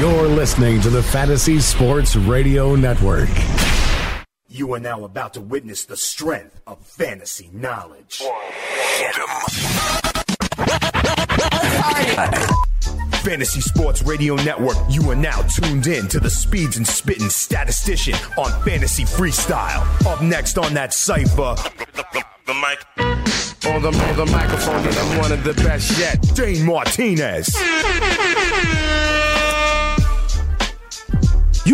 You're listening to the Fantasy Sports Radio Network. You are now about to witness the strength of fantasy knowledge. Fantasy Sports Radio Network, you are now tuned in to the Speeds and Spitting Statistician on Fantasy Freestyle. Up next on that cipher, The mic. on the, on the microphone, and I'm one of the best yet, Dane Martinez.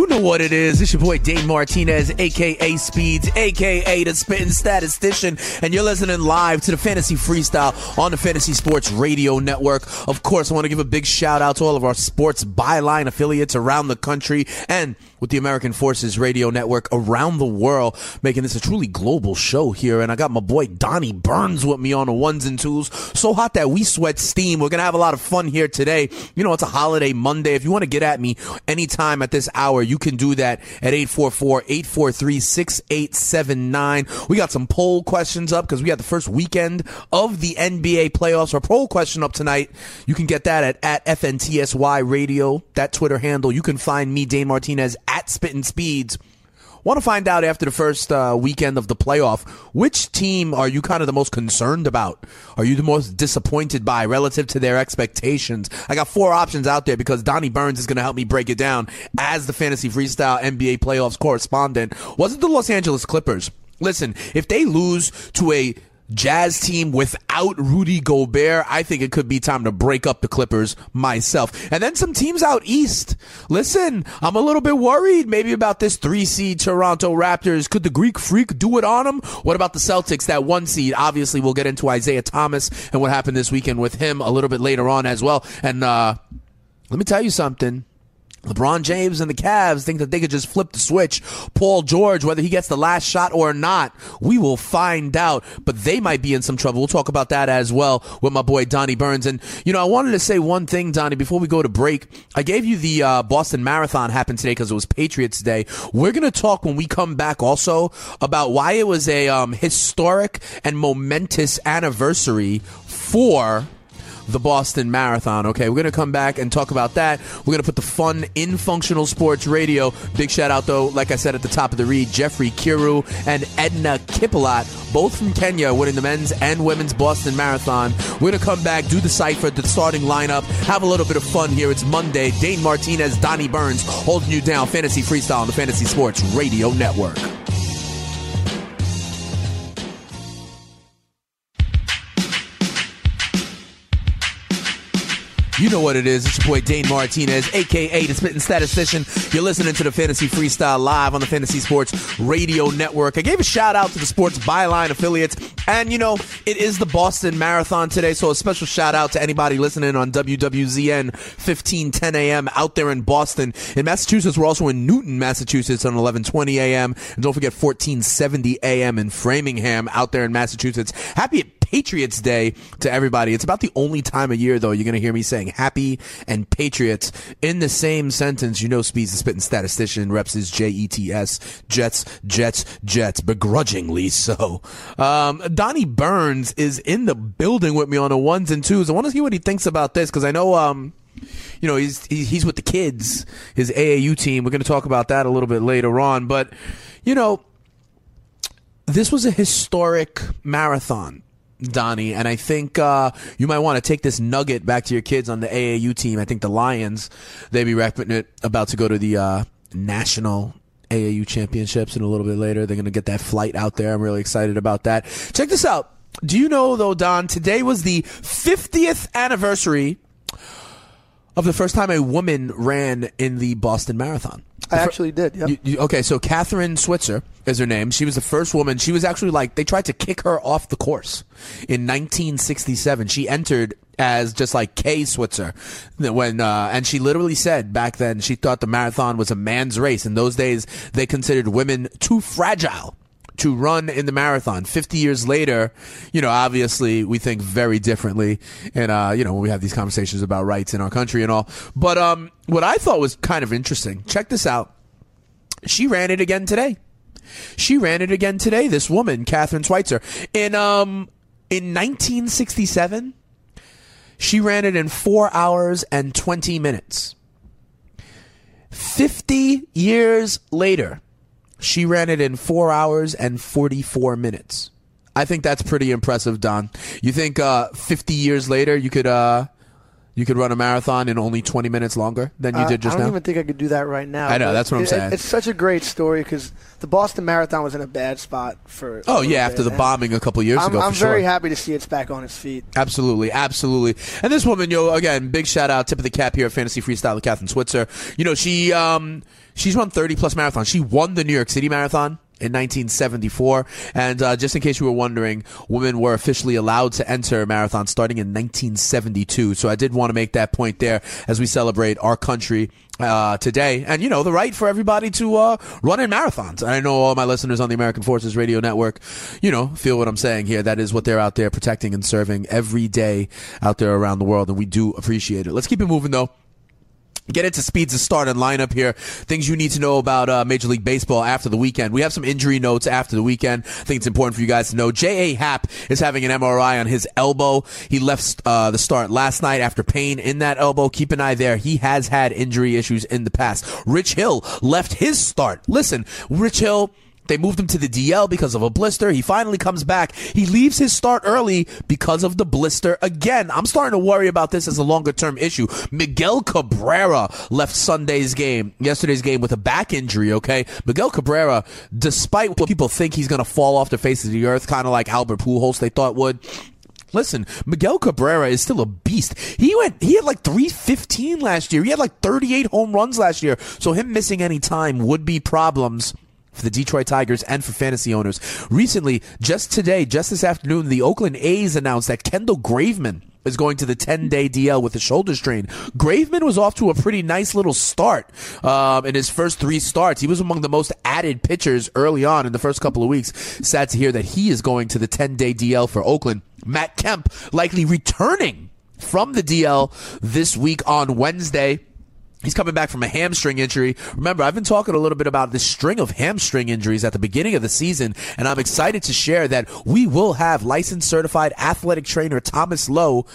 Know what it is. It's your boy Dane Martinez, aka Speeds, aka the Spitting Statistician, and you're listening live to the Fantasy Freestyle on the Fantasy Sports Radio Network. Of course, I want to give a big shout out to all of our sports byline affiliates around the country and with the American Forces Radio Network around the world, making this a truly global show here. And I got my boy Donnie Burns with me on the ones and twos. So hot that we sweat steam. We're going to have a lot of fun here today. You know, it's a holiday Monday. If you want to get at me anytime at this hour, you can do that at 844-843-6879. We got some poll questions up because we got the first weekend of the NBA playoffs. Our poll question up tonight. You can get that at, at FNTSY Radio, that Twitter handle. You can find me, Dane Martinez, at Spittin' Speeds. Want to find out after the first uh, weekend of the playoff, which team are you kind of the most concerned about? Are you the most disappointed by relative to their expectations? I got four options out there because Donnie Burns is going to help me break it down as the fantasy freestyle NBA playoffs correspondent. Was it the Los Angeles Clippers? Listen, if they lose to a Jazz team without Rudy Gobert, I think it could be time to break up the Clippers myself. And then some teams out east. Listen, I'm a little bit worried maybe about this three seed Toronto Raptors. Could the Greek freak do it on them? What about the Celtics, that one seed? Obviously, we'll get into Isaiah Thomas and what happened this weekend with him a little bit later on as well. And, uh, let me tell you something. LeBron James and the Cavs think that they could just flip the switch. Paul George, whether he gets the last shot or not, we will find out. But they might be in some trouble. We'll talk about that as well with my boy Donnie Burns. And you know, I wanted to say one thing, Donnie, before we go to break. I gave you the uh, Boston Marathon happened today because it was Patriots Day. We're gonna talk when we come back also about why it was a um, historic and momentous anniversary for the Boston Marathon. Okay, we're going to come back and talk about that. We're going to put the fun in functional sports radio. Big shout out, though, like I said at the top of the read, Geoffrey Kirui and Edna Kiplagat, both from Kenya, winning the men's and women's Boston Marathon. We're going to come back, do the cipher, the starting lineup, have a little bit of fun here. It's Monday. Dane Martinez, Donnie Burns holding you down. Fantasy Freestyle on the Fantasy Sports Radio Network. You know what it is. It's your boy Dane Martinez, aka the Spitting Statistician. You're listening to the Fantasy Freestyle live on the Fantasy Sports Radio Network. I gave a shout out to the Sports Byline affiliates, and you know it is the Boston Marathon today, so a special shout out to anybody listening on WWZN 1510 a.m. out there in Boston. In Massachusetts, we're also in Newton, Massachusetts on 1120 a.m. And don't forget 1470 a.m. in Framingham out there in Massachusetts. Happy Patriots Day to everybody. It's about the only time of year, though, you're going to hear me saying happy and Patriots in the same sentence. You know, Speeds the spitting statistician reps is J E T S, Jets, Jets, Jets, begrudgingly so. Um, Donnie Burns is in the building with me on the ones and twos. I want to see what he thinks about this because I know, um, you know, he's he's with the kids, his AAU team. We're going to talk about that a little bit later on, but you know, this was a historic marathon. Donnie, and I think uh, you might want to take this nugget back to your kids on the AAU team. I think the Lions, they be repping it, about to go to the uh, national AAU championships, and a little bit later they're going to get that flight out there. I'm really excited about that. Check this out. Do you know though, Don? Today was the 50th anniversary of the first time a woman ran in the Boston Marathon. I actually did. Yep. You- you- okay, so Kathrine Switzer is her name. She was the first woman. She was actually like they tried to kick her off the course in 1967. She entered as just like Kay Switzer when uh, and she literally said back then she thought the marathon was a man's race. In those days, they considered women too fragile to run in the marathon. 50 years later, you know, obviously we think very differently. And, uh, you know, when we have these conversations about rights in our country and all. But, um, what I thought was kind of interesting, check this out. She ran it again today. She ran it again today, this woman, Kathrine Switzer. In, um, in 1967, she ran it in four hours and 20 minutes. 50 years later, she ran it in four hours and 44 minutes. I think that's pretty impressive, Don. You think uh, 50 years later you could uh, you could run a marathon in only 20 minutes longer than you Uh, did just now? I don't now? even think I could do that right now. I know, that's what I'm it- saying. It's such a great story because the Boston Marathon was in a bad spot for. oh, yeah, after bit, the bombing a couple years I'm, ago, I'm for sure. very happy to see it's back on its feet. Absolutely, absolutely. And this woman, yo, again, big shout out, tip of the cap here at Fantasy Freestyle with Kathrine Switzer. You know, she um she's run 30 plus marathons. She won the New York City Marathon in 1974. And uh, just in case you were wondering, women were officially allowed to enter a marathon starting in 1972. So I did want to make that point there as we celebrate our country uh, today, and you know the right for everybody to uh, run in marathons. And I know all my listeners on the American Forces Radio Network, you know, feel what I'm saying here. That is what they're out there protecting and serving every day out there around the world, and we do appreciate it. Let's keep it moving though. Get into speeds to start and lineup here. Things you need to know about uh, Major League Baseball after the weekend. We have some injury notes after the weekend. I think it's important for you guys to know. J.A. Happ is having an MRI on his elbow. He left uh, the start last night after pain in that elbow. Keep an eye there. He has had injury issues in the past. Rich Hill left his start. Listen, Rich Hill. They moved him to the DL because of a blister. He finally comes back. He leaves his start early because of the blister again. I'm starting to worry about this as a longer term issue. Miguel Cabrera left Sunday's game, yesterday's game with a back injury, okay? Miguel Cabrera, despite what people think he's going to fall off the face of the earth, kind of like Albert Pujols they thought would, Listen, Miguel Cabrera is still a beast. He went, he had like 315 last year. He had like 38 home runs last year. So him missing any time would be problems for the Detroit Tigers and for fantasy owners. Recently, just today, just this afternoon, the Oakland A's announced that Kendall Graveman is going to the 10 day DL with a shoulder strain. Graveman was off to a pretty nice little start um, in his first three starts. He was among the most added pitchers early on in the first couple of weeks. Sad to hear that he is going to the 10 day DL for Oakland. Matt Kemp likely returning from the DL this week on Wednesday. He's coming back from a hamstring injury. Remember, I've been talking a little bit about this string of hamstring injuries at the beginning of the season, and I'm excited to share that we will have licensed certified athletic trainer Thomas Lowe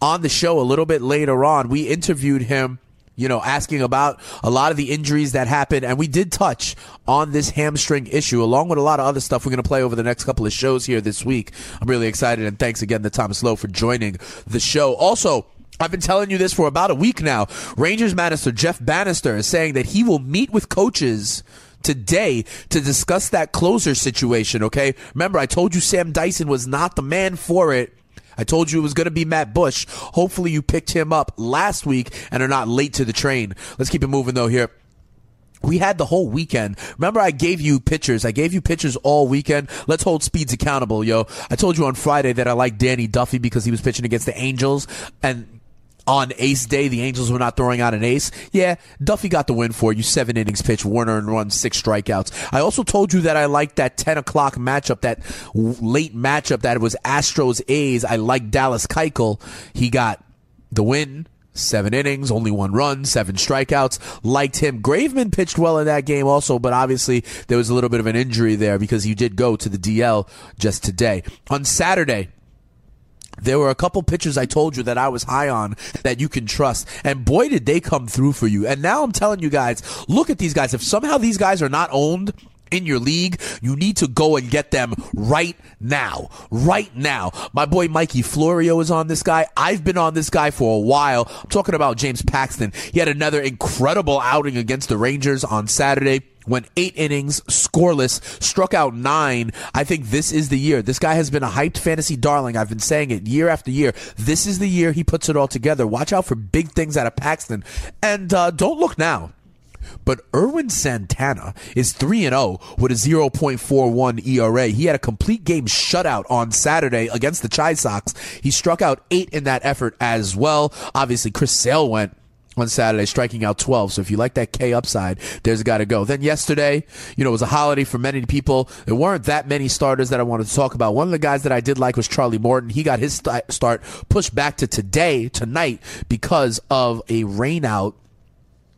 on the show a little bit later on. We interviewed him you know, asking about a lot of the injuries that happened. And we did touch on this hamstring issue along with a lot of other stuff we're going to play over the next couple of shows here this week. I'm really excited. And thanks again to Thomas Lowe for joining the show. Also, I've been telling you this for about a week now. Rangers manager Jeff Banister is saying that he will meet with coaches today to discuss that closer situation, okay? Remember, I told you Sam Dyson was not the man for it. I told you it was going to be Matt Bush. Hopefully, you picked him up last week and are not late to the train. Let's keep it moving, though, here. We had the whole weekend. Remember, I gave you pictures. I gave you pictures all weekend. Let's hold Speeds accountable, yo. I told you on Friday that I like Danny Duffy because he was pitching against the Angels and on ace day, the Angels were not throwing out an ace. Yeah, Duffy got the win for you. Seven innings pitch, Warner and run, six strikeouts. I also told you that I liked that 10 o'clock matchup, that late matchup that was Astros A's. I like Dallas Keuchel. He got the win. Seven innings, only one run, seven strikeouts. Liked him. Graveman pitched well in that game also, but obviously there was a little bit of an injury there because he did go to the DL just today. On Saturday, there were a couple pitchers I told you that I was high on that you can trust. And boy, did they come through for you. And now I'm telling you guys, look at these guys. If somehow these guys are not owned, in your league, you need to go and get them right now. Right now. My boy Mikey Florio is on this guy. I've been on this guy for a while. I'm talking about James Paxton. He had another incredible outing against the Rangers on Saturday went eight innings, scoreless, struck out nine. I think this is the year. This guy has been a hyped fantasy darling. I've been saying it year after year. This is the year he puts it all together. Watch out for big things out of Paxton. And uh, don't look now. But Ervin Santana is 3 and 0 with a 0.41 ERA. He had a complete game shutout on Saturday against the Chi Sox. He struck out 8 in that effort as well. Obviously Chris Sale went on Saturday, striking out 12. So if you like that K upside, there's a got to go. Then yesterday, you know, it was a holiday for many people. There weren't that many starters that I wanted to talk about. One of the guys that I did like was Charlie Morton. He got his st- start pushed back to today, tonight, because of a rainout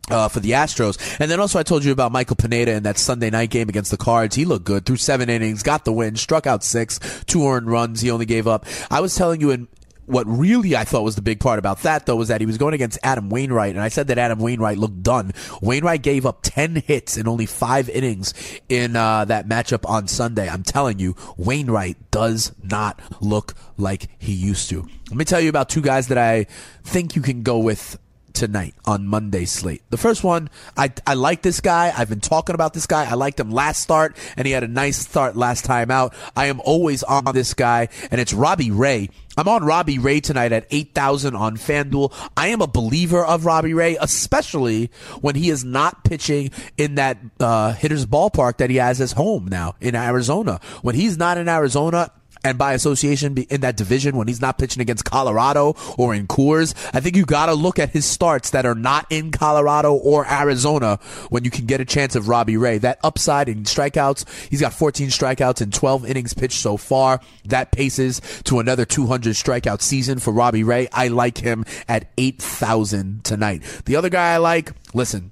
uh, for the Astros. And then also I told you about Michael Pineda in that Sunday night game against the Cards. He looked good through seven innings, got the win, struck out six, two earned runs. He only gave up. I was telling you in what really I thought was the big part about that, though, was that he was going against Adam Wainwright, and I said that Adam Wainwright looked done. Wainwright gave up 10 hits in only five innings in uh, that matchup on Sunday. I'm telling you, Wainwright does not look like he used to. Let me tell you about two guys that I think you can go with tonight on Monday slate. The first one, I, I like this guy. I've been talking about this guy. I liked him last start, and he had a nice start last time out. I am always on this guy, and it's Robbie Ray. I'm on Robbie Ray tonight at 8,000 on FanDuel. I am a believer of Robbie Ray, especially when he is not pitching in that uh, hitter's ballpark that he has as home now in Arizona. When he's not in Arizona, and by association in that division when he's not pitching against Colorado or in Coors. I think you got to look at his starts that are not in Colorado or Arizona when you can get a chance of Robbie Ray. That upside in strikeouts, he's got 14 strikeouts in 12 innings pitched so far. That paces to another 200 strikeout season for Robbie Ray. I like him at 8,000 tonight. The other guy I like, listen,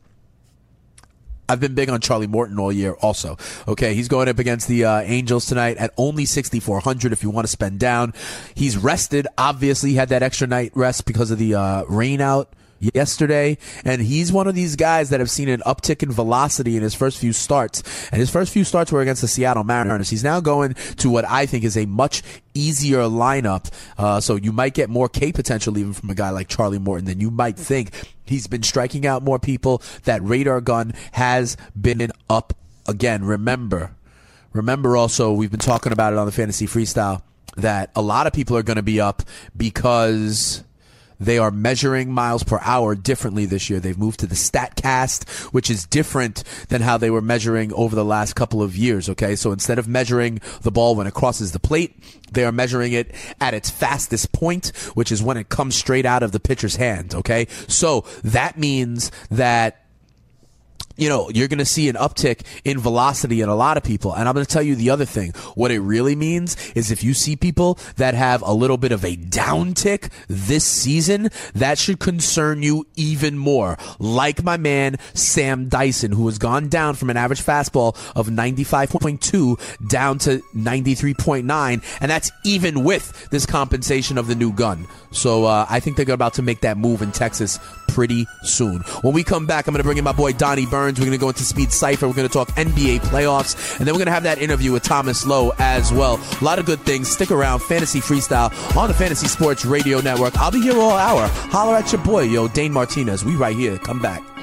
I've been big on Charlie Morton all year also. Okay, he's going up against the uh, Angels tonight at only 6,400 if you want to spend down. He's rested. Obviously, had that extra night rest because of the uh, rain out yesterday, and he's one of these guys that have seen an uptick in velocity in his first few starts. And his first few starts were against the Seattle Mariners. He's now going to what I think is a much easier lineup. Uh, so you might get more K potential even from a guy like Charlie Morton than you might think. He's been striking out more people. That radar gun has been up again. Remember, remember also, we've been talking about it on the fantasy freestyle that a lot of people are going to be up because they are measuring miles per hour differently this year. They've moved to the StatCast, which is different than how they were measuring over the last couple of years. Okay. So instead of measuring the ball when it crosses the plate, they are measuring it at its fastest point, which is when it comes straight out of the pitcher's hand. Okay. So that means that you know, you're going to see an uptick in velocity in a lot of people. And I'm going to tell you the other thing. What it really means is if you see people that have a little bit of a downtick this season, that should concern you even more. Like my man, Sam Dyson, who has gone down from an average fastball of 95.2 down to 93.9. And that's even with this compensation of the new gun. So uh, I think they're about to make that move in Texas pretty soon. When we come back, I'm going to bring in my boy Donnie Burns. We're going to go into Speed Cipher. We're going to talk NBA playoffs, and then we're going to have that interview with Thomas Lowe as well. A lot of good things. Stick around. Fantasy Freestyle on the Fantasy Sports Radio Network. I'll be here all hour. Holler at your boy, yo, Dane Martinez. We right here. Come back.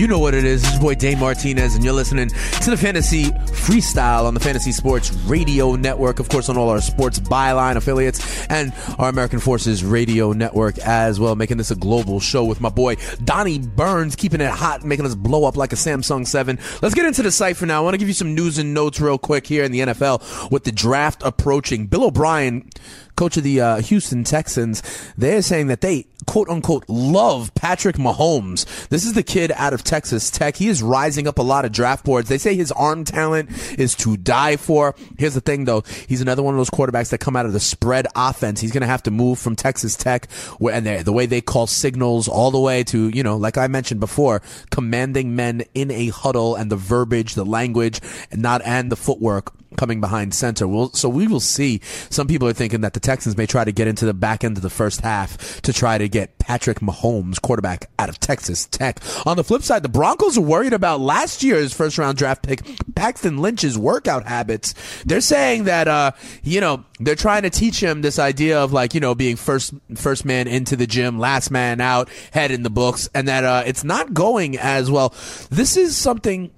You know what it is. It's your boy Dane Martinez, and you're listening to the Fantasy Freestyle on the Fantasy Sports Radio Network. Of course, on all our sports byline affiliates and our American Forces Radio Network as well. Making this a global show with my boy Donnie Burns, keeping it hot, making us blow up like a Samsung 7. Let's get into the cipher now. I want to give you some news and notes real quick here in the NFL with the draft approaching. Bill O'Brien coach of the uh, Houston Texans, they're saying that they quote unquote love Patrick Mahomes. This is the kid out of Texas Tech. He is rising up a lot of draft boards. They say his arm talent is to die for. Here's the thing though. He's another one of those quarterbacks that come out of the spread offense. He's going to have to move from Texas Tech where, and the way they call signals all the way to, you know, like I mentioned before, commanding men in a huddle and the verbiage, the language, and not, and the footwork coming behind center. We'll, so we will see. Some people are thinking that the Texans may try to get into the back end of the first half to try to get Patrick Mahomes, quarterback out of Texas Tech. On the flip side, the Broncos are worried about last year's first round draft pick, Paxton Lynch's workout habits. They're saying that, uh, you know, they're trying to teach him this idea of like, you know, being first, first man into the gym, last man out, head in the books, and that, uh, it's not going as well. This is something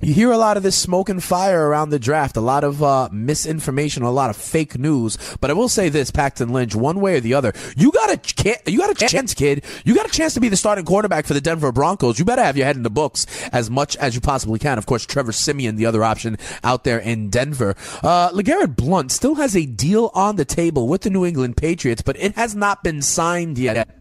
you hear a lot of this smoke and fire around the draft, a lot of uh, misinformation, a lot of fake news. But I will say this, Paxton Lynch, one way or the other, you got a you got a chance, kid. You got a chance to be the starting quarterback for the Denver Broncos. You better have your head in the books as much as you possibly can. Of course, Trevor Siemian, the other option out there in Denver. Uh, LeGarrette Blount still has a deal on the table with the New England Patriots, but it has not been signed yet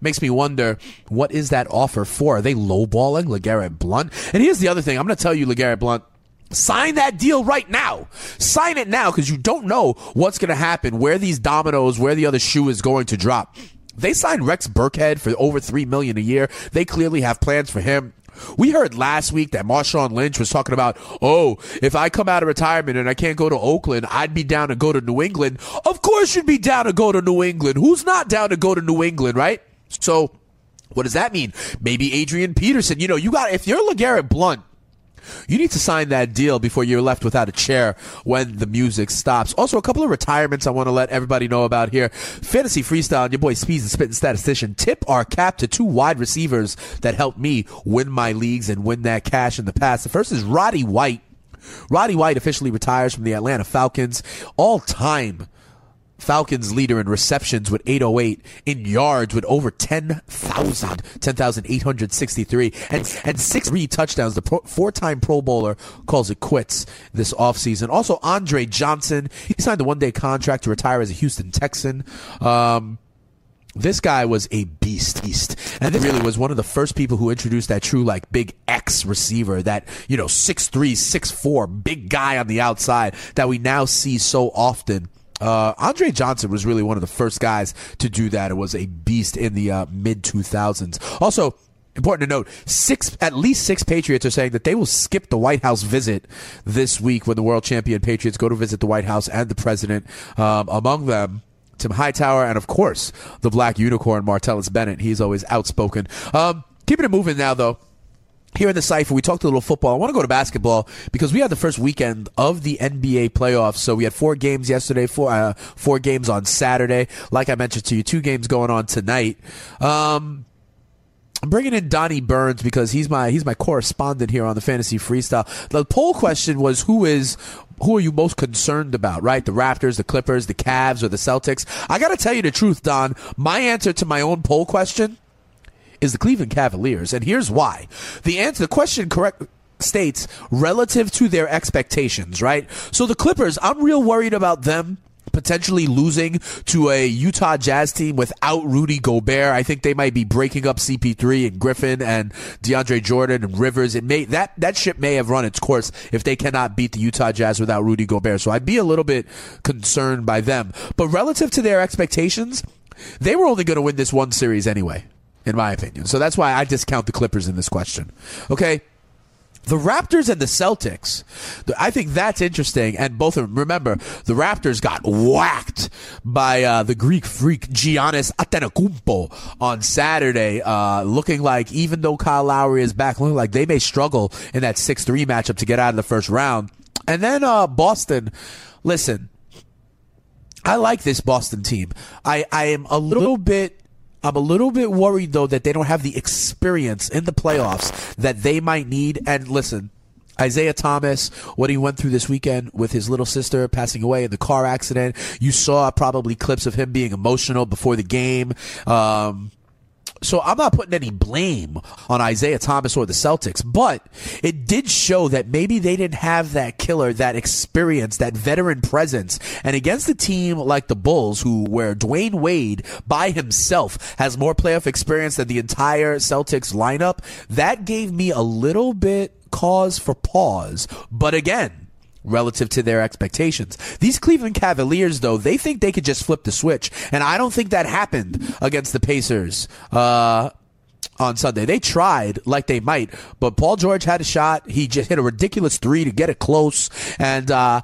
makes me wonder what is that offer for? Are they lowballing LeGarrette Blount? And here's the other thing. I'm going to tell you, LeGarrette Blount. Sign that deal right now. Sign it now because you don't know what's going to happen, where these dominoes, where the other shoe is going to drop. They signed Rex Burkhead for over three million a year. They clearly have plans for him. We heard last week that Marshawn Lynch was talking about, oh, if I come out of retirement and I can't go to Oakland, I'd be down to go to New England. Of course you'd be down to go to New England. Who's not down to go to New England, right? So what does that mean? Maybe Adrian Peterson. You know, you got if you're LeGarrette Blount, you need to sign that deal before you're left without a chair when the music stops. Also, a couple of retirements I want to let everybody know about here. Fantasy Freestyle and your boy Speeds and Spitting Statistician tip our cap to two wide receivers that helped me win my leagues and win that cash in the past. The first is Roddy White. Roddy White officially retires from the Atlanta Falcons. All time Falcons leader in receptions with 808, in yards with over 10,000, 10,863, and, and six three touchdowns. The four-time Pro Bowler calls it quits this offseason. Also, Andre Johnson, he signed a one-day contract to retire as a Houston Texan. Um, this guy was a beast, beast. And this really was one of the first people who introduced that true, like, big X receiver, that, you know, six three, six four, big guy on the outside that we now see so often uh, Andre Johnson was really one of the first guys to do that. It was a beast in the uh, mid 2000s. Also, Important to note, six at least six Patriots are saying that they will skip the White House visit this week when the world champion Patriots go to visit the White House and the president. Um, among them, Tim Hightower, and of course, the black unicorn Martellus Bennett. He's always outspoken. Um, keeping it moving now, though here in the cipher, we talked a little football. I want to go to basketball because we had the first weekend of the NBA playoffs. So we had four games yesterday, four uh, four games on Saturday. Like I mentioned to you, two games going on tonight. Um, I'm bringing in Donnie Burns because he's my he's my correspondent here on the fantasy freestyle. The poll question was who is who are you most concerned about, right? The Raptors, the Clippers, the Cavs, or the Celtics? I got to tell you the truth, Don. My answer to my own poll question is the Cleveland Cavaliers, and here's why. The answer, the question correct states relative to their expectations, right? So the Clippers, I'm real worried about them potentially losing to a Utah Jazz team without Rudy Gobert. I think they might be breaking up CP3 and Griffin and DeAndre Jordan and Rivers. It may that that ship may have run its course if they cannot beat the Utah Jazz without Rudy Gobert. So I'd be a little bit concerned by them. But relative to their expectations, they were only going to win this one series anyway in my opinion. So that's why I discount the Clippers in this question. Okay. The Raptors and the Celtics, I think that's interesting. And both of them, remember, the Raptors got whacked by uh, the Greek freak Giannis Antetokounmpo on Saturday, uh, looking like even though Kyle Lowry is back, looking like they may struggle in that 6-3 matchup to get out of the first round. And then uh, Boston, listen, I like this Boston team. I, I am a little bit I'm a little bit worried though that they don't have the experience in the playoffs that they might need. And listen, Isaiah Thomas, what he went through this weekend with his little sister passing away in the car accident. You saw probably clips of him being emotional before the game. Um, so I'm not putting any blame on Isaiah Thomas or the Celtics, but it did show that maybe they didn't have that killer, that experience, that veteran presence. And against a team like the Bulls, who where Dwyane Wade by himself has more playoff experience than the entire Celtics lineup, that gave me a little bit cause for pause. But again, relative to their expectations. These Cleveland Cavaliers, though, they think they could just flip the switch, and I don't think that happened against the Pacers. Uh, on Sunday. They tried like they might, but Paul George had a shot. He just hit a ridiculous three to get it close. And uh,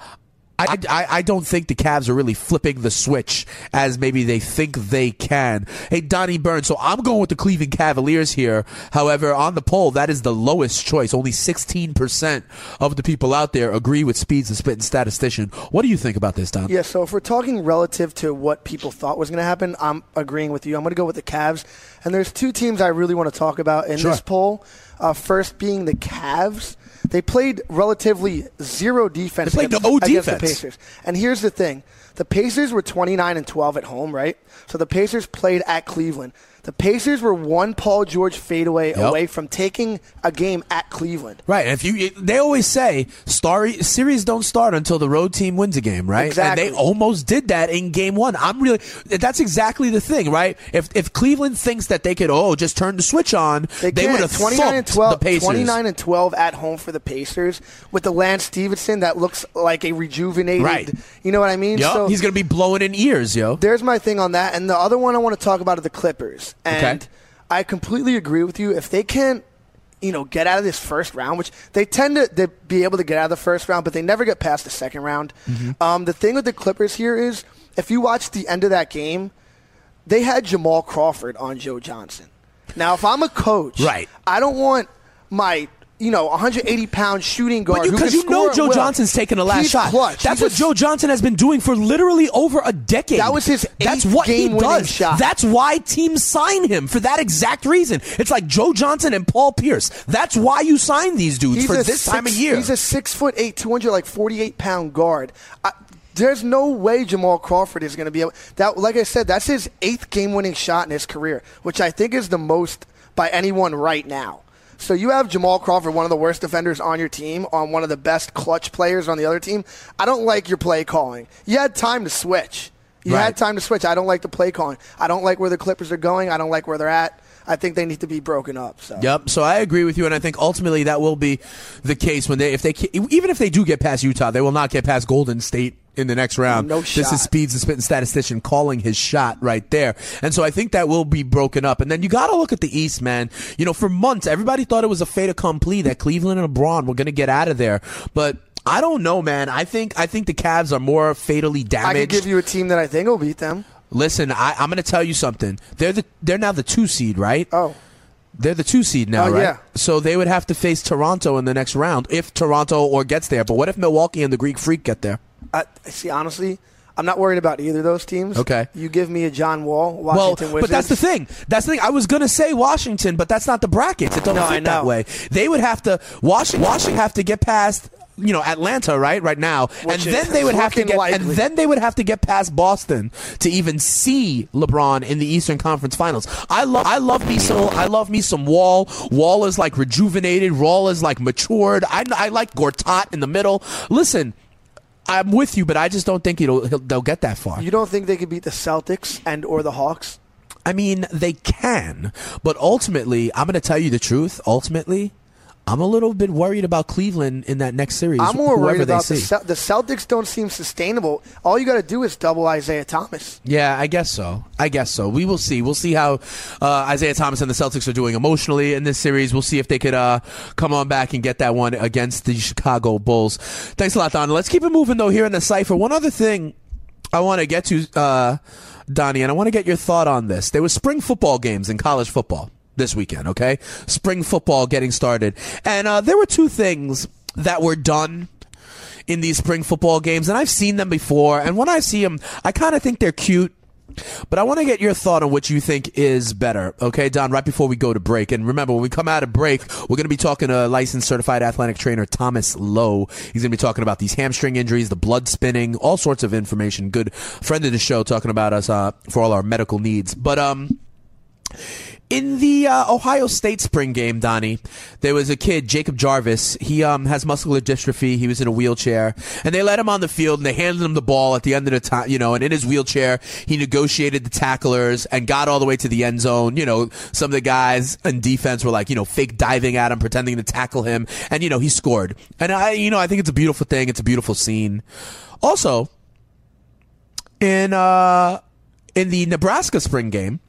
I, I, I, don't think the Cavs are really flipping the switch as maybe they think they can. Hey, Donnie Burns. So I'm going with the Cleveland Cavaliers here. However, on the poll, that is the lowest choice. Only 16% of the people out there agree with Speeds and Spitting Statistician. What do you think about this, Don? Yeah, so if we're talking relative to what people thought was going to happen, I'm agreeing with you. I'm going to go with the Cavs. And there's two teams I really want to talk about in sure. this poll. Uh, first being the Cavs. They played relatively zero defense. They played against, no against defense. the Pacers. And here's the thing: the Pacers were 29 and 12 at home, right? So the Pacers played at Cleveland. The Pacers were one Paul George fadeaway Yep. away from taking a game at Cleveland. Right. And if you, they always say star series don't start until the road team wins a game, right? Exactly. And they almost did that in game one. I'm really, that's exactly the thing, right? If if Cleveland thinks that they could, oh, just turn the switch on, They, they, would have 29 and 12, the Pacers. 29 and 12 at home for the Pacers with the Lance Stephenson that looks like a rejuvenated. Right. You know what I mean? Yep. So He's going to be blowing in ears, yo. there's my thing on that. And the other one I want to talk about are the Clippers. And Okay. I completely agree with you. If they can't, you know, get out of this first round, which they tend to they be able to get out of the first round, but they never get past the second round. Mm-hmm. Um, the thing with the Clippers here is, if you watch the end of that game, they had Jamal Crawford on Joe Johnson. Now, if I'm a coach, Right. I don't want my you know 180 pound shooting guard because can you, know Joe. Johnson's taking the last He's shot. Clutch. That's He's what a- Joe Johnson has been doing for literally over a decade. That was his That's what he game-winning does. shot. That's why teams sign him for that exact reason. It's like Joe Johnson and Paul Pierce. That's why you sign these dudes He's for this time of year. He's a six foot eight, two hundred like forty eight pound guard. I, there's no way Jamal Crawford is going to be able. That, like I said, that's his eighth game winning shot in his career, which I think is the most by anyone right now. So you have Jamal Crawford, one of the worst defenders on your team, on one of the best clutch players on the other team. I don't like your play calling. You had time to switch. You Right. had time to switch. I don't like the play calling. I don't like where the Clippers are going. I don't like where they're at. I think they need to be broken up. So. Yep. So I agree with you, and I think ultimately that will be the case when they, if they, even if they do get past Utah, they will not get past Golden State in the next round. No This is Speeds the spitting statistician calling his shot right there, and so I think that will be broken up. And then you got to look at the East, man. You know, for months everybody thought it was a fait accompli that Cleveland and LeBron were going to get out of there, but. I don't know, man. I think I think the Cavs are more fatally damaged. I could give you a team that I think will beat them. Listen, I, I'm going to tell you something. They're the they're now the two seed, right? Oh. They're the two seed now, Oh, right? yeah. So they would have to face Toronto in the next round if Toronto or gets there. But what if Milwaukee and the Greek Freak get there? I, see, honestly, I'm not worried about either of those teams. Okay. You give me a John Wall, Washington Well, Washington but that's the thing. That's the thing. I was gonna say Washington, but that's not the brackets. It doesn't No, fit that way. They would have to Washington, Washington have to get past. You know Atlanta, right? Right now, and then they would have to get, and then they would have to get past Boston to even see LeBron in the Eastern Conference Finals. I love, I love me some, I love me some Wall. Wall is like rejuvenated. Wall is like matured. I, I like Gortat in the middle. Listen, I'm with you, but I just don't think it'll, he'll, they'll get that far. You don't think they could beat the Celtics and or the Hawks? I mean, they can, but ultimately, I'm going to tell you the truth. Ultimately, I'm a little bit worried about Cleveland in that next series. I'm more worried about the. Cel- the Celtics. Don't seem sustainable. All you got to do is double Isaiah Thomas. Yeah, I guess so. I guess so. We will see. We'll see how uh, Isaiah Thomas and the Celtics are doing emotionally in this series. We'll see if they could uh, come on back and get that one against the Chicago Bulls. Thanks a lot, Don. Let's keep it moving though here in the cipher. One other thing I want to get to, uh, Donnie, and I want to get your thought on this. There was spring football games in college football this weekend. Okay, spring football getting started, and uh, there were two things that were done in these spring football games, and I've seen them before. And when I see them, I kind of think they're cute. But I want to get your thought on what you think is better. Okay, Don, right before we go to break. And remember, when we come out of break, we're going to be talking to licensed certified athletic trainer Thomas Lowe. He's going to be talking about these hamstring injuries, the blood spinning, all sorts of information. Good friend of the show talking about us uh, for all our medical needs. But, um, in the uh, Ohio State spring game, Donnie, there was a kid, Jacob Jarvis. He um, has muscular dystrophy. He was in a wheelchair, and they let him on the field and they handed him the ball at the end of the time. You know, and in his wheelchair, he negotiated the tacklers and got all the way to the end zone. You know, some of the guys in defense were like, you know, fake diving at him, pretending to tackle him, and you know, he scored. And I, you know, I think it's a beautiful thing. It's a beautiful scene. Also, in uh, in the Nebraska spring game.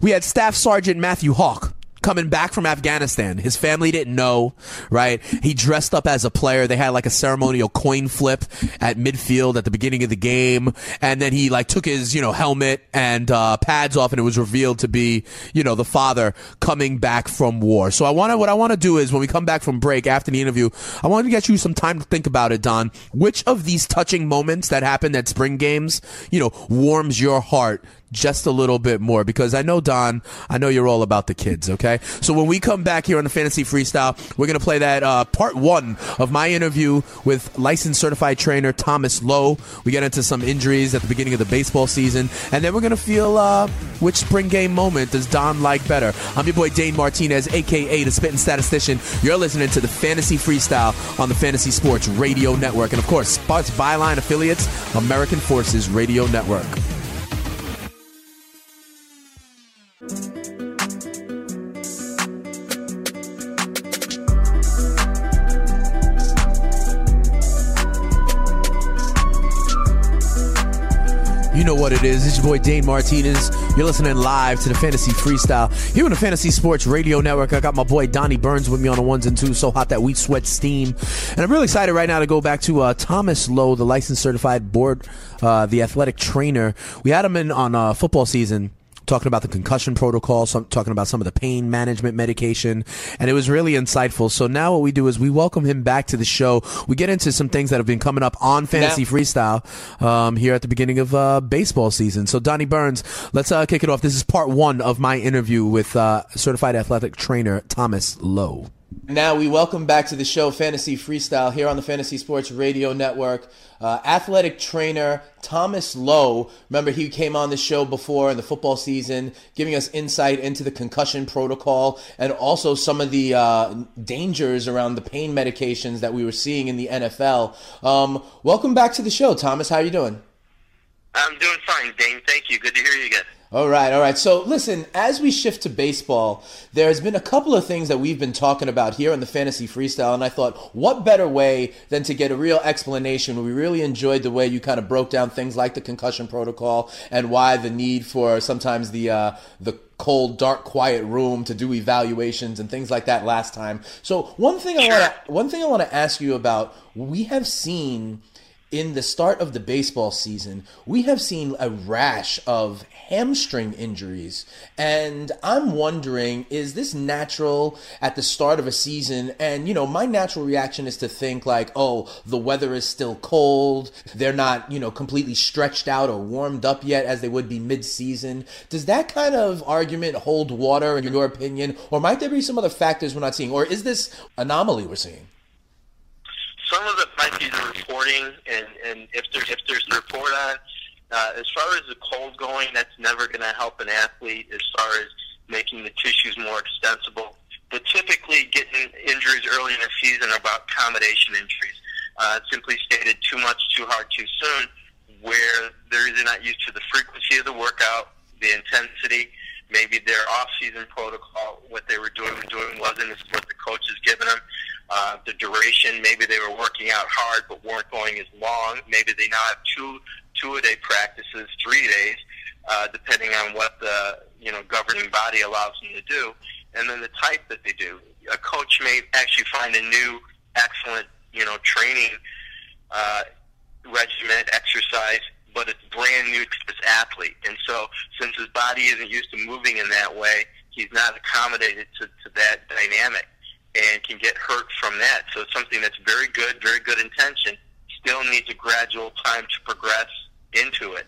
We had Staff Sergeant Matthew Hawk coming back from Afghanistan. His family didn't know, right? He dressed up as a player. They had like a ceremonial coin flip at midfield at the beginning of the game. And then he like took his, you know, helmet and uh, pads off and it was revealed to be, you know, the father coming back from war. So I want to, what I want to do is when we come back from break after the interview, I want to get you some time to think about it, Don. Which of these touching moments that happened at spring games, you know, warms your heart just a little bit more because I know Don, I know you're all about the kids. Okay, so when we come back here on the Fantasy Freestyle, we're gonna play that uh, part one of my interview with licensed certified trainer Thomas Lowe. We get into some injuries at the beginning of the baseball season, and then we're gonna feel uh, which spring game moment does Don like better. I'm your boy Dane Martinez, aka the Spitting Statistician. You're listening to the Fantasy Freestyle on the Fantasy Sports Radio Network, and of course, Sports Byline affiliates, American Forces Radio Network. You know what it is. It's your boy Dane Martinez. You're listening live to the Fantasy Freestyle here on the Fantasy Sports Radio Network. I got my boy Donnie Burns with me on the ones and twos. So hot that we sweat steam. And I'm really excited right now to go back to uh, Thomas Lowe, the licensed certified board, uh, the athletic trainer. We had him in on uh, football season talking about the concussion protocol, some, talking about some of the pain management medication, and it was really insightful. So now what we do is we welcome him back to the show. We get into some things that have been coming up on Fantasy now, Freestyle um, here at the beginning of uh, baseball season. So Donnie Burns, let's uh, kick it off. This is part one of my interview with uh, certified athletic trainer Thomas Lowe. Now we welcome back to the show Fantasy Freestyle here on the Fantasy Sports Radio Network. Uh, athletic trainer Thomas Lowe. Remember, he came on the show before in the football season, giving us insight into the concussion protocol and also some of the uh, dangers around the pain medications that we were seeing in the NFL. Um, welcome back to the show, Thomas. How are you doing? I'm doing fine, Dane. Thank you. Good to hear you again. All right, all right. So, listen, as we shift to baseball, there's been a couple of things that we've been talking about here on the Fantasy Freestyle, and I thought, what better way than to get a real explanation? We really enjoyed the way you kind of broke down things like the concussion protocol and why the need for sometimes the uh, the cold, dark, quiet room to do evaluations and things like that last time. So, one thing I want to one thing I want to ask you about, we have seen in the start of the baseball season, we have seen a rash of hamstring injuries. And I'm wondering, is this natural at the start of a season? And, you know, my natural reaction is to think like, oh, the weather is still cold. They're not, you know, completely stretched out or warmed up yet as they would be mid season. Does that kind of argument hold water in your opinion? Or might there be some other factors we're not seeing? Or is this anomaly we're seeing? Some of it might be the reporting, and, and if there's if there's a report on, uh, as far as the cold going, that's never going to help an athlete as far as making the tissues more extensible. But typically, getting injuries early in the season are about accommodation injuries. Uh, simply stated, too much, too hard, too soon, where they're either not used to the frequency of the workout, the intensity, maybe their off-season protocol, what they were doing doing wasn't what the coach has given them. Uh, the duration, maybe they were working out hard but weren't going as long. Maybe they now have two two a day practices, three days, uh, depending on what the you know governing body allows them to do, and then the type that they do. A coach may actually find a new excellent you know training uh, regimen, exercise, but it's brand new to this athlete, and so since his body isn't used to moving in that way, he's not accommodated to, to that dynamic and can get hurt from that. So it's something that's very good, very good intention, still needs a gradual time to progress into it.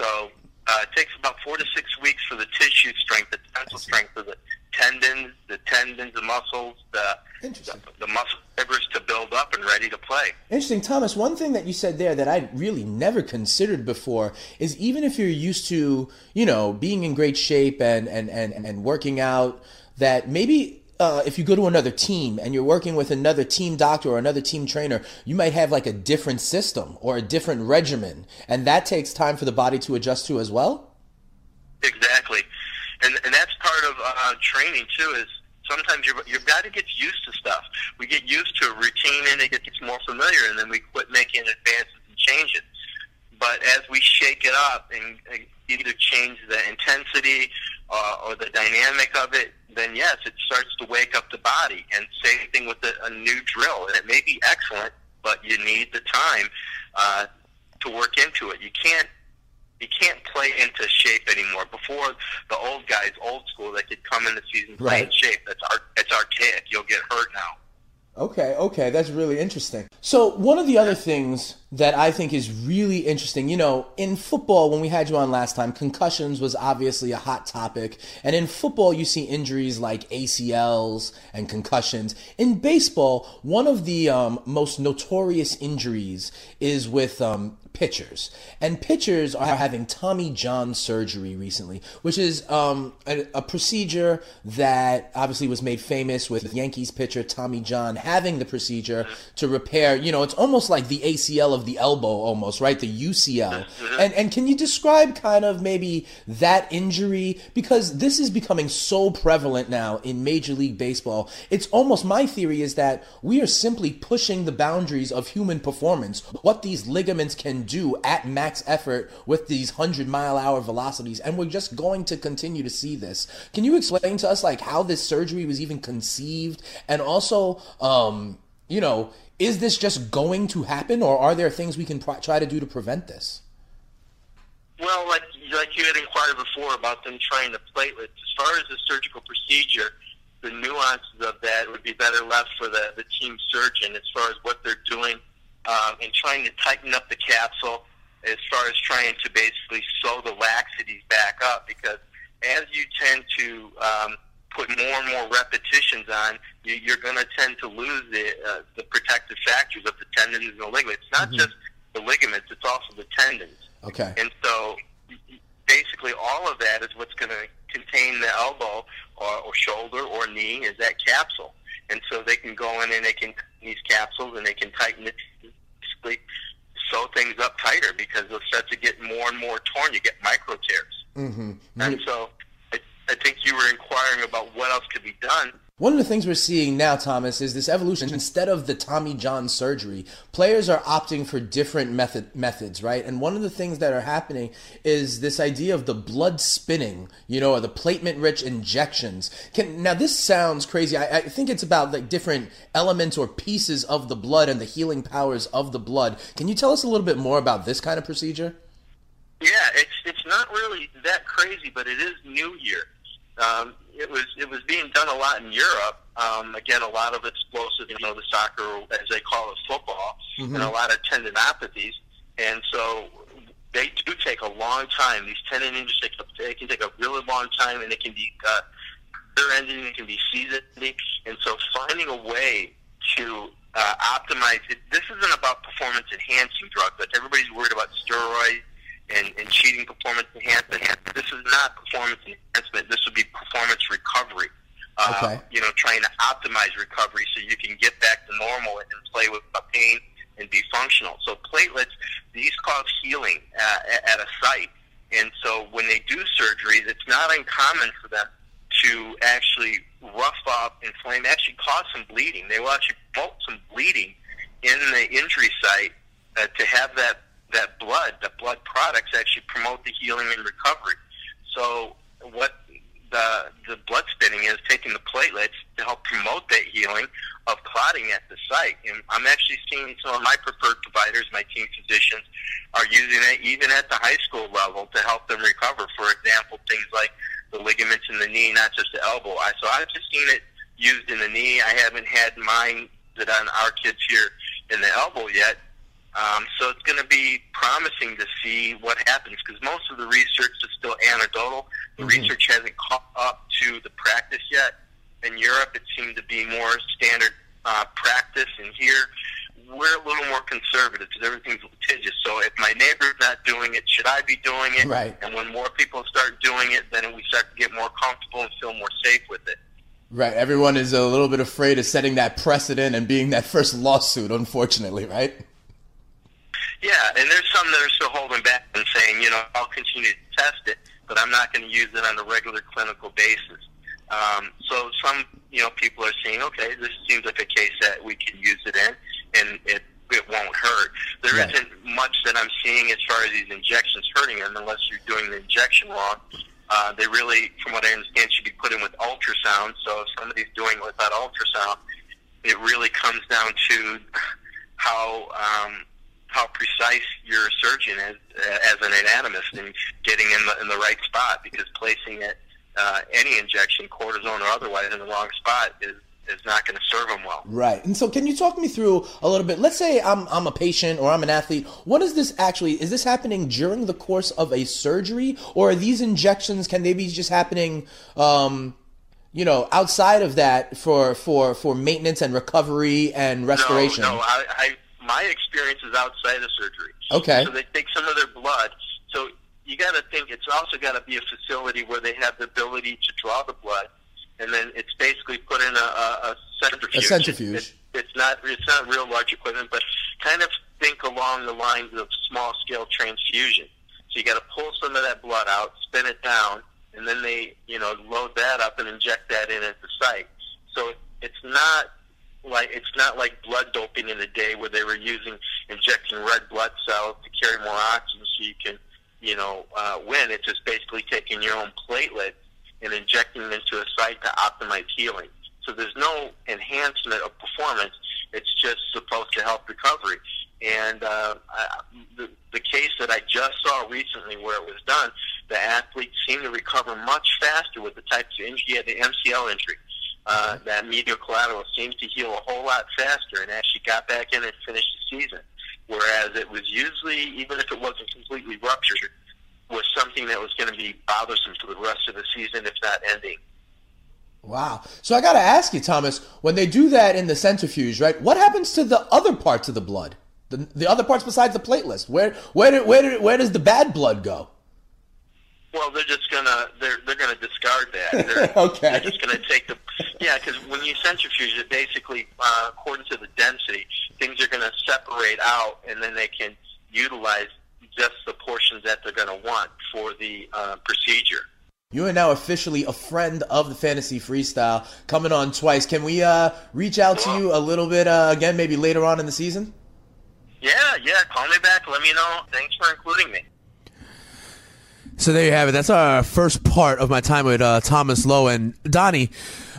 So uh, it takes about four to six weeks for the tissue strength, the tensile strength of the tendons, the tendons, the muscles, the, the, the muscle fibers to build up and ready to play. Interesting, Thomas. One thing that you said there that I really never considered before is even if you're used to, you know, being in great shape and and and, and working out, that maybe uh, if you go to another team and you're working with another team doctor or another team trainer, you might have like a different system or a different regimen, and that takes time for the body to adjust to as well. Exactly, and and that's part of uh, training too. Is sometimes you you've got to get used to stuff. We get used to a routine, and it gets more familiar, and then we quit making advances and changes. But as we shake it up and either change the intensity uh, or the dynamic of it, then yes, it starts to wake up the body. And same thing with a, a new drill. And it may be excellent, but you need the time uh, to work into it. You can't you can't play into shape anymore. Before the old guys, old school, they could come in the season play right. in shape. That's art. It's archaic. You'll get hurt now. Okay, okay, that's really interesting. So, one of the other things that I think is really interesting, you know, in football, when we had you on last time, concussions was obviously a hot topic. And in football, you see injuries like ACLs and concussions. In baseball, one of the um, most notorious injuries is with um, pitchers. And pitchers are having Tommy John surgery recently, which is um, a, a, procedure that obviously was made famous with Yankees pitcher Tommy John having the procedure to repair, you know, it's almost like the ACL of the elbow almost, right? The UCL. And, and can you describe kind of maybe that injury? Because this is becoming so prevalent now in Major League Baseball. It's almost my theory is that we are simply pushing the boundaries of human performance, what these ligaments can do at max effort with these 100 mile hour velocities. And we're just going to continue to see this. Can you explain to us like how this surgery was even conceived? And also um you know is this just going to happen or are there things we can try to do to prevent this? Well like like you had inquired before about them trying the platelets as far as the surgical procedure the nuances of that would be better left for the, the team surgeon as far as what they're doing um, and trying to tighten up the capsule as far as trying to basically sew the laxities back up because as you tend to um, put more and more repetitions on, you, you're going to tend to lose the, uh, the protective factors of the tendons and the ligaments. It's not mm-hmm. just the ligaments, it's also the tendons. Okay. And so basically all of that is what's going to contain the elbow or, or shoulder or knee is that capsule. And so they can go in and they can these capsules and they can tighten it basically sew things up tighter because they'll start to get more and more torn. You get micro tears. Mm-hmm. And so I, I think you were inquiring about what else could be done. One of the things we're seeing now, Thomas, is this evolution. Instead of the Tommy John surgery, players are opting for different method methods, right? And one of the things that are happening is this idea of the blood spinning, you know, or the platelet-rich injections. Can, now, this sounds crazy. I, I think it's about like different elements or pieces of the blood and the healing powers of the blood. Can you tell us a little bit more about this kind of procedure? Yeah, it's it's not really that crazy, but it is new here. Um, it was it was being done a lot in Europe. Um, again, a lot of explosive, you know, the soccer as they call it, football, mm-hmm. and a lot of tendinopathies. And so they do take a long time. These tendon injuries take they can take a really long time, and it can be uh, ending. It can be season ending. And so finding a way to uh, optimize it. This isn't about performance enhancing drugs. Like everybody's worried about steroids and, and cheating performance enhancement. This is not performance enhancement. This would be performance recovery. Uh, okay. You know, trying to optimize recovery so you can get back to normal and play with pain and be functional. So platelets, these cause healing uh, at a site. And so when they do surgeries, it's not uncommon for them to actually rough up, inflame, actually cause some bleeding. They will actually promote some bleeding in the injury site uh, to have that that blood, the blood products actually promote the healing and recovery. So what the the blood spinning is taking the platelets to help promote that healing of clotting at the site. And I'm actually seeing some of my preferred providers, my team physicians, are using it even at the high school level to help them recover. For example, things like the ligaments in the knee, not just the elbow. I so I've just seen it used in the knee. I haven't had mine that on our kids here in the elbow yet, um, so it's going to be promising to see what happens because most of the research is still anecdotal. The mm-hmm. research hasn't caught up to the practice yet. In Europe, it seemed to be more standard uh, practice, and here we're a little more conservative because everything's litigious. So if my neighbor's not doing it, should I be doing it? Right. And when more people start doing it, then we start to get more comfortable and feel more safe with it. Right. Everyone is a little bit afraid of setting that precedent and being that first lawsuit, unfortunately, right? Yeah, and there's some that are still holding back and saying, you know, I'll continue to test it, but I'm not going to use it on a regular clinical basis. Um, so some, you know, people are saying, okay, this seems like a case that we can use it in, and it it won't hurt. There right. not much that I'm seeing as far as these injections hurting them, unless you're doing the injection wrong. Uh, they really, from what I understand, should be put in with ultrasound. So if somebody's doing it without ultrasound, it really comes down to how um, how precise your surgeon is uh, as an anatomist and getting in the in the right spot because placing it uh, any injection, cortisone or otherwise, in the wrong spot is is not going to serve them well. Right. And so can you talk me through a little bit? Let's say I'm I'm a patient or I'm an athlete. What is this actually is this happening during the course of a surgery or are these injections can they be just happening um you know, outside of that for for for maintenance and recovery and restoration. No, no, I, I my experience is outside of surgery. Okay. So they take some of their blood. So you got to think it's also got to be a facility where they have the ability to draw the blood, and then it's basically put in a, a, a centrifuge. A centrifuge. It, it's not it's not real large equipment, but kind of think along the lines of small scale transfusion. So you got to pull some of that blood out, spin it down, and then they you know load that up and inject that in at the site. So it's not like it's not like blood doping in the day where they were using injecting red blood cells to carry more oxygen so you can you know uh, win. It's just basically taking your own platelets and injecting them into a site to optimize healing. So there's no enhancement of performance. It's just supposed to help recovery. And uh, I, the, the case that I just saw recently where it was done, the athlete seemed to recover much faster with the types of injury. He had the MCL injury. Uh, that medial collateral seemed to heal a whole lot faster and actually got back in and finished the season. Whereas it was usually, even if it wasn't completely ruptured, was something that was going to be bothersome for the rest of the season, if not ending. Wow. So I got to ask you, Thomas, when they do that in the centrifuge, right? What happens to the other parts of the blood? The, the other parts besides the platelets? Where where where where does the bad blood go? Well, they're just gonna they're they're gonna discard that. They're, okay. They're just gonna take the yeah, because when you centrifuge it, basically uh, according to the density, things are gonna separate out, and then they can utilize just the portions that they're gonna want for the uh, procedure. You are now officially a friend of the Fantasy Freestyle, coming on twice. Can we uh, reach out to you a little bit uh, again, maybe later on in the season? Yeah, yeah. Call me back. Let me know. Thanks for including me. So there you have it. That's our first part of my time with uh, Thomas Lowe and Donnie.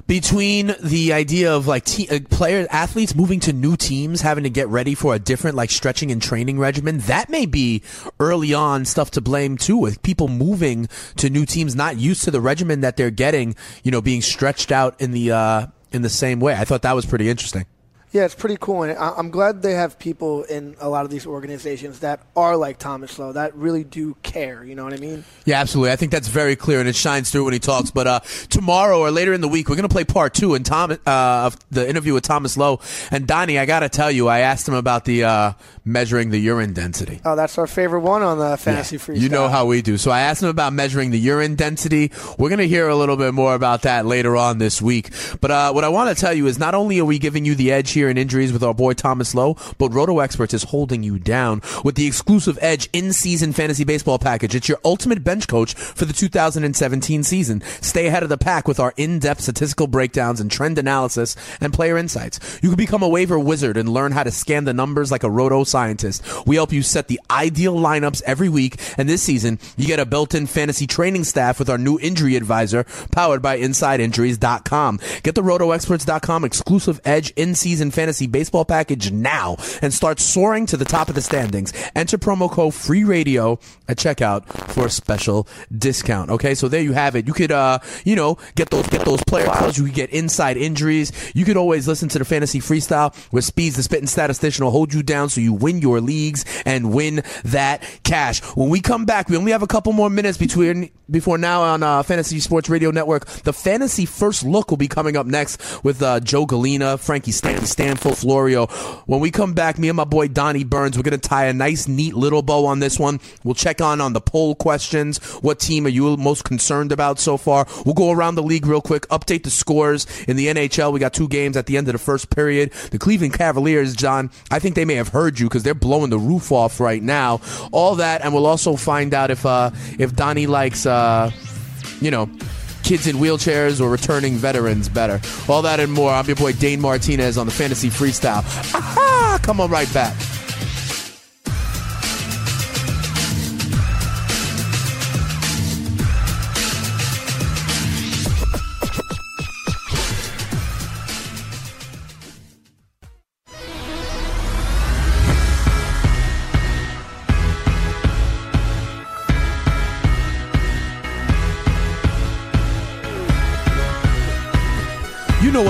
Between the idea of like te- uh, player athletes moving to new teams, having to get ready for a different like stretching and training regimen, that may be early on stuff to blame too. With people moving to new teams, not used to the regimen that they're getting, you know, being stretched out in the uh, in the same way. I thought that was pretty interesting. Yeah, it's pretty cool, and I- I'm glad they have people in a lot of these organizations that are like Thomas Lowe that really do care. You know what I mean? Yeah, absolutely. I think that's very clear, and it shines through when he talks. But uh, tomorrow or later in the week, we're going to play part two and Tom uh, of the interview with Thomas Lowe and Donnie. I got to tell you, I asked him about the uh, measuring the urine density. Oh, that's our favorite one on the fantasy freestyle. You know how we do. So I asked him about measuring the urine density. We're going to hear a little bit more about that later on this week. But uh, what I want to tell you is not only are we giving you the edge here in injuries with our boy Thomas Lowe, but Roto Experts is holding you down with the exclusive Edge in-season fantasy baseball package. It's your ultimate bench coach for the 2017 season. Stay ahead of the pack with our in-depth statistical breakdowns and trend analysis and player insights. You can become a waiver wizard and learn how to scan the numbers like a Roto scientist. We help you set the ideal lineups every week, and this season you get a built-in fantasy training staff with our new injury advisor powered by InsideInjuries.com. Get the RotoExperts.com exclusive Edge in-season fantasy baseball package now and start soaring to the top of the standings. Enter promo code free radio at checkout for a special discount. Okay, so there you have it. You could, uh, you know, get those get those player files. You could get inside injuries. You could always listen to the fantasy freestyle where Speeds, the spitting statistician, will hold you down so you win your leagues and win that cash. When we come back, we only have a couple more minutes between before now on uh, Fantasy Sports Radio Network. The fantasy first look will be coming up next with uh, Joe Galena, Frankie Stan- Stanfield, Florio. When we come back, me and my boy Donnie Burns, we're gonna tie a nice, neat little bow on this one. We'll check on on the poll questions. What team are you most concerned about so far? We'll go around the league real quick, update the scores in the NHL. We got two games at the end of the first period. The Cleveland Cavaliers, John, I think they may have heard you because they're blowing the roof off right now. All that, and we'll also find out if uh, if Donnie likes, uh, you know kids in wheelchairs or returning veterans better. All that and more. I'm your boy Dane Martinez on the Fantasy Freestyle. Aha! Come on right back.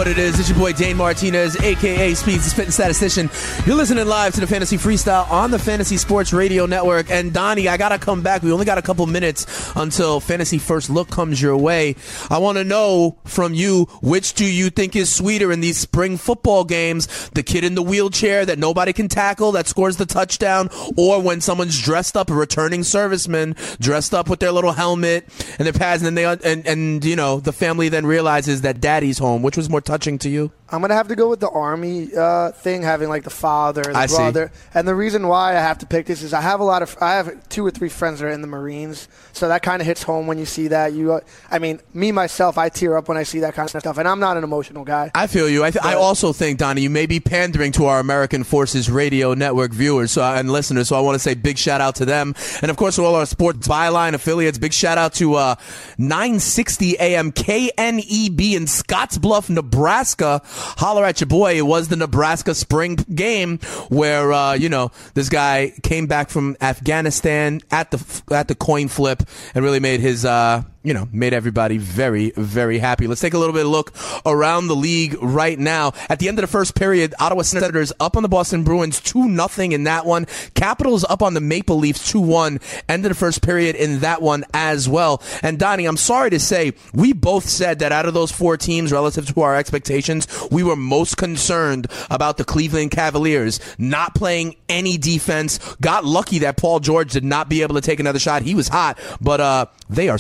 What it is. It's your boy Dane Martinez, aka Speeds, the Spitting Statistician. You're listening live to the Fantasy Freestyle on the Fantasy Sports Radio Network. And Donnie, I gotta come back. We only got a couple minutes until Fantasy First Look comes your way. I want to know from you which do you think is sweeter in these spring football games? The kid in the wheelchair that nobody can tackle that scores the touchdown, or when someone's dressed up, a returning serviceman dressed up with their little helmet and their pads, and they and and you know the family then realizes that daddy's home. Which was more touching to you? I'm gonna have to go with the army uh, thing, having like the father, the I see. brother, and the reason why I have to pick this is I have a lot of I have two or three friends that are in the Marines, so that kind of hits home when you see that. You, uh, I mean, me myself, I tear up when I see that kind of stuff, and I'm not an emotional guy. I feel you. I, th- I also think, Donnie, you may be pandering to our American Forces Radio Network viewers so, and listeners. So I want to say big shout out to them, and of course to all our Sports Byline affiliates. Big shout out to uh, 960 AM KNEB in Scottsbluff, Nebraska. Holler at your boy. It was the Nebraska spring game where uh, you know this guy came back from Afghanistan at the at the coin flip and really made his. Uh, you know, made everybody very, very happy. Let's take a little bit of look around the league right now. At the end of the first period, Ottawa Senators up on the Boston Bruins 2 nothing in that one. Capitals up on the Maple Leafs 2 1. End of the first period in that one as well. And Donnie, I'm sorry to say, we both said that out of those four teams relative to our expectations, we were most concerned about the Cleveland Cavaliers not playing any defense. Got lucky that Paul George did not be able to take another shot. He was hot, but uh, they are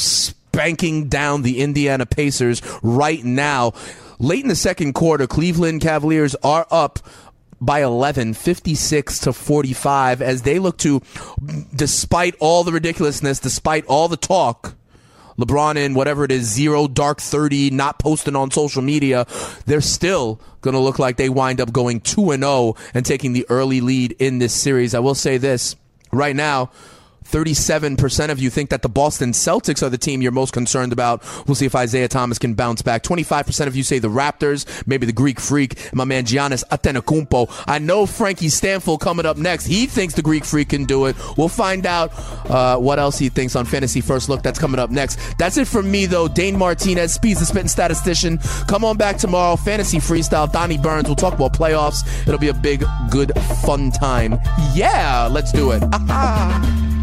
banking down the Indiana Pacers right now. Late in the second quarter, Cleveland Cavaliers are up by 11, 56 to 45, as they look to, despite all the ridiculousness, despite all the talk, LeBron in whatever it is, zero, dark 30, not posting on social media, they're still going to look like they wind up going 2 and 0 and taking the early lead in this series. I will say this right now, 37% of you think that the Boston Celtics are the team you're most concerned about. We'll see if Isaiah Thomas can bounce back. 25% of you say the Raptors, maybe the Greek Freak, my man Giannis Antetokounmpo. I know Frankie Stanfield coming up next. He thinks the Greek Freak can do it. We'll find out uh, what else he thinks on Fantasy First Look. That's coming up next. That's it from me, though. Dane Martinez, Speeds the Spitting Statistician. Come on back tomorrow. Fantasy Freestyle. Donnie Burns. We'll talk about playoffs. It'll be a big, good, fun time. Yeah, let's do it.